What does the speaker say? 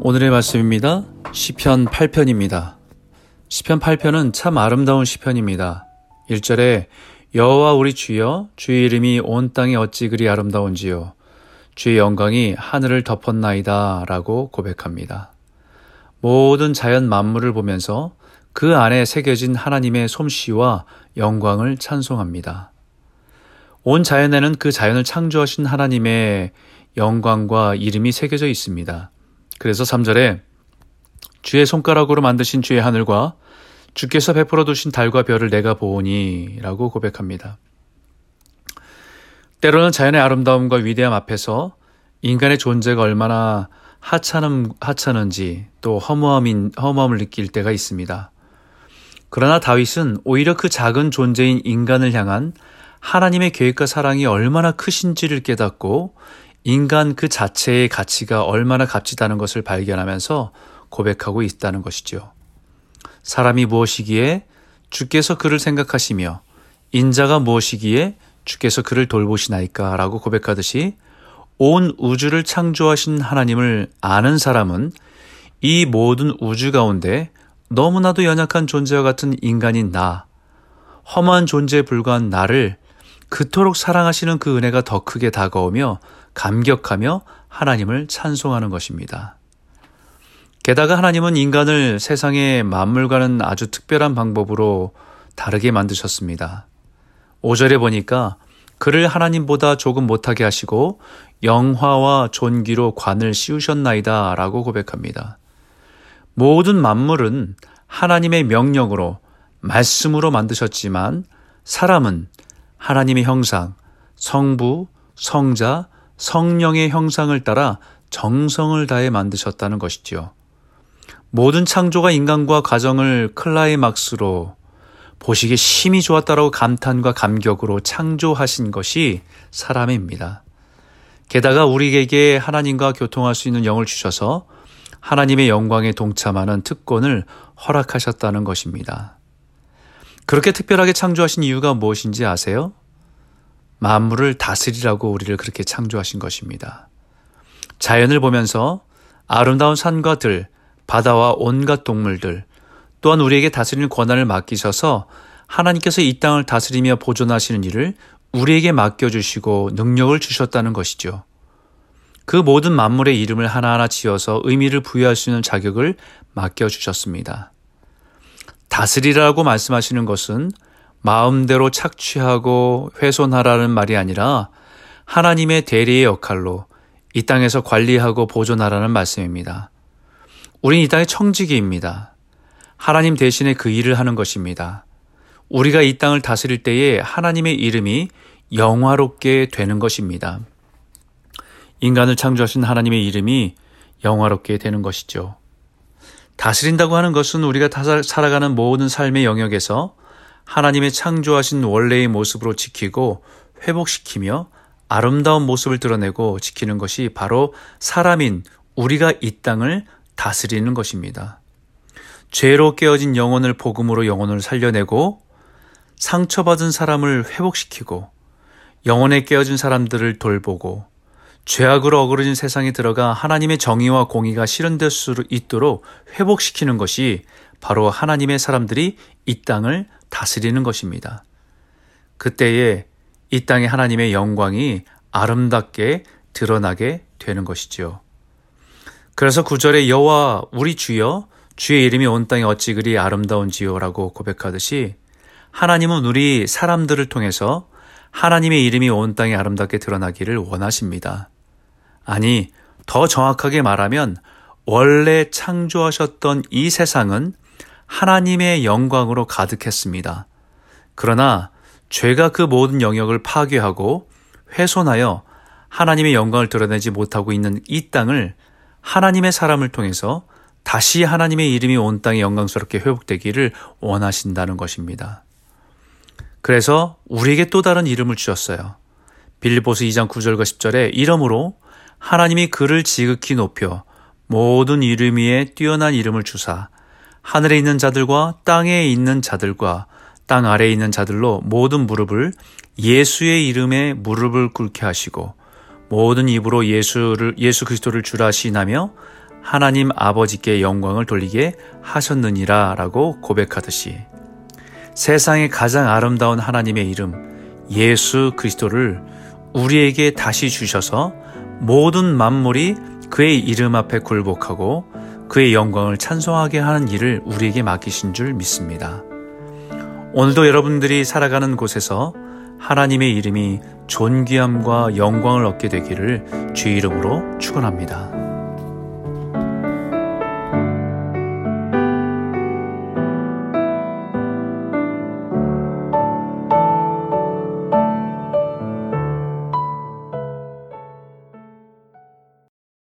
오늘의 말씀입니다. 시편 8편입니다. 시편 8편은 참 아름다운 시편입니다. 1절에 여호와 우리 주여 주의 이름이 온 땅에 어찌 그리 아름다운지요 주의 영광이 하늘을 덮었나이다 라고 고백합니다. 모든 자연 만물을 보면서 그 안에 새겨진 하나님의 솜씨와 영광을 찬송합니다. 온 자연에는 그 자연을 창조하신 하나님의 영광과 이름이 새겨져 있습니다. 그래서 3절에 주의 손가락으로 만드신 주의 하늘과 주께서 베풀어 두신 달과 별을 내가 보오니 라고 고백합니다. 때로는 자연의 아름다움과 위대함 앞에서 인간의 존재가 얼마나 하찮음, 하찮은지 또 허무함인, 허무함을 느낄 때가 있습니다. 그러나 다윗은 오히려 그 작은 존재인 인간을 향한 하나님의 계획과 사랑이 얼마나 크신지를 깨닫고 인간 그 자체의 가치가 얼마나 값지다는 것을 발견하면서 고백하고 있다는 것이죠. 사람이 무엇이기에 주께서 그를 생각하시며 인자가 무엇이기에 주께서 그를 돌보시나이까 라고 고백하듯이 온 우주를 창조하신 하나님을 아는 사람은 이 모든 우주 가운데 너무나도 연약한 존재와 같은 인간인 나, 험한 존재에 불과한 나를 그토록 사랑하시는 그 은혜가 더 크게 다가오며 감격하며 하나님을 찬송하는 것입니다. 게다가 하나님은 인간을 세상의 만물과는 아주 특별한 방법으로 다르게 만드셨습니다. 5절에 보니까 그를 하나님보다 조금 못하게 하시고 영화와 존귀로 관을 씌우셨나이다 라고 고백합니다. 모든 만물은 하나님의 명령으로 말씀으로 만드셨지만 사람은 하나님의 형상, 성부, 성자, 성령의 형상을 따라 정성을 다해 만드셨다는 것이지요. 모든 창조가 인간과 가정을 클라이막스로 보시기에 심히 좋았다라고 감탄과 감격으로 창조하신 것이 사람입니다. 게다가 우리에게 하나님과 교통할 수 있는 영을 주셔서 하나님의 영광에 동참하는 특권을 허락하셨다는 것입니다. 그렇게 특별하게 창조하신 이유가 무엇인지 아세요? 만물을 다스리라고 우리를 그렇게 창조하신 것입니다. 자연을 보면서 아름다운 산과 들, 바다와 온갖 동물들, 또한 우리에게 다스리는 권한을 맡기셔서 하나님께서 이 땅을 다스리며 보존하시는 일을 우리에게 맡겨주시고 능력을 주셨다는 것이죠. 그 모든 만물의 이름을 하나하나 지어서 의미를 부여할 수 있는 자격을 맡겨주셨습니다. 다스리라고 말씀하시는 것은 마음대로 착취하고 훼손하라는 말이 아니라 하나님의 대리의 역할로 이 땅에서 관리하고 보존하라는 말씀입니다. 우린 이 땅의 청지기입니다. 하나님 대신에 그 일을 하는 것입니다. 우리가 이 땅을 다스릴 때에 하나님의 이름이 영화롭게 되는 것입니다. 인간을 창조하신 하나님의 이름이 영화롭게 되는 것이죠. 다스린다고 하는 것은 우리가 살아가는 모든 삶의 영역에서 하나님의 창조하신 원래의 모습으로 지키고 회복시키며 아름다운 모습을 드러내고 지키는 것이 바로 사람인 우리가 이 땅을 다스리는 것입니다. 죄로 깨어진 영혼을 복음으로 영혼을 살려내고 상처받은 사람을 회복시키고 영혼에 깨어진 사람들을 돌보고 죄악으로 어그러진 세상에 들어가 하나님의 정의와 공의가 실현될 수 있도록 회복시키는 것이 바로 하나님의 사람들이 이 땅을 다스리는 것입니다. 그때에 이 땅에 하나님의 영광이 아름답게 드러나게 되는 것이지요. 그래서 구절에 여호와 우리 주여 주의 이름이 온 땅에 어찌 그리 아름다운지요라고 고백하듯이 하나님은 우리 사람들을 통해서 하나님의 이름이 온 땅에 아름답게 드러나기를 원하십니다. 아니, 더 정확하게 말하면 원래 창조하셨던 이 세상은 하나님의 영광으로 가득했습니다. 그러나 죄가 그 모든 영역을 파괴하고 훼손하여 하나님의 영광을 드러내지 못하고 있는 이 땅을 하나님의 사람을 통해서 다시 하나님의 이름이 온 땅에 영광스럽게 회복되기를 원하신다는 것입니다. 그래서 우리에게 또 다른 이름을 주셨어요. 빌리보스 2장 9절과 10절에 이름으로 하나님이 그를 지극히 높여 모든 이름 위에 뛰어난 이름을 주사 하늘에 있는 자들과 땅에 있는 자들과 땅 아래에 있는 자들로 모든 무릎을 예수의 이름에 무릎을 꿇게 하시고 모든 입으로 예수를 예수 그리스도를 주라 시나며 하나님 아버지께 영광을 돌리게 하셨느니라 라고 고백하듯이 세상의 가장 아름다운 하나님의 이름 예수 그리스도를 우리에게 다시 주셔서 모든 만물이 그의 이름 앞에 굴복하고 그의 영광을 찬송하게 하는 일을 우리에게 맡기신 줄 믿습니다. 오늘도 여러분들이 살아가는 곳에서 하나님의 이름이 존귀함과 영광을 얻게 되기를 주 이름으로 축원합니다.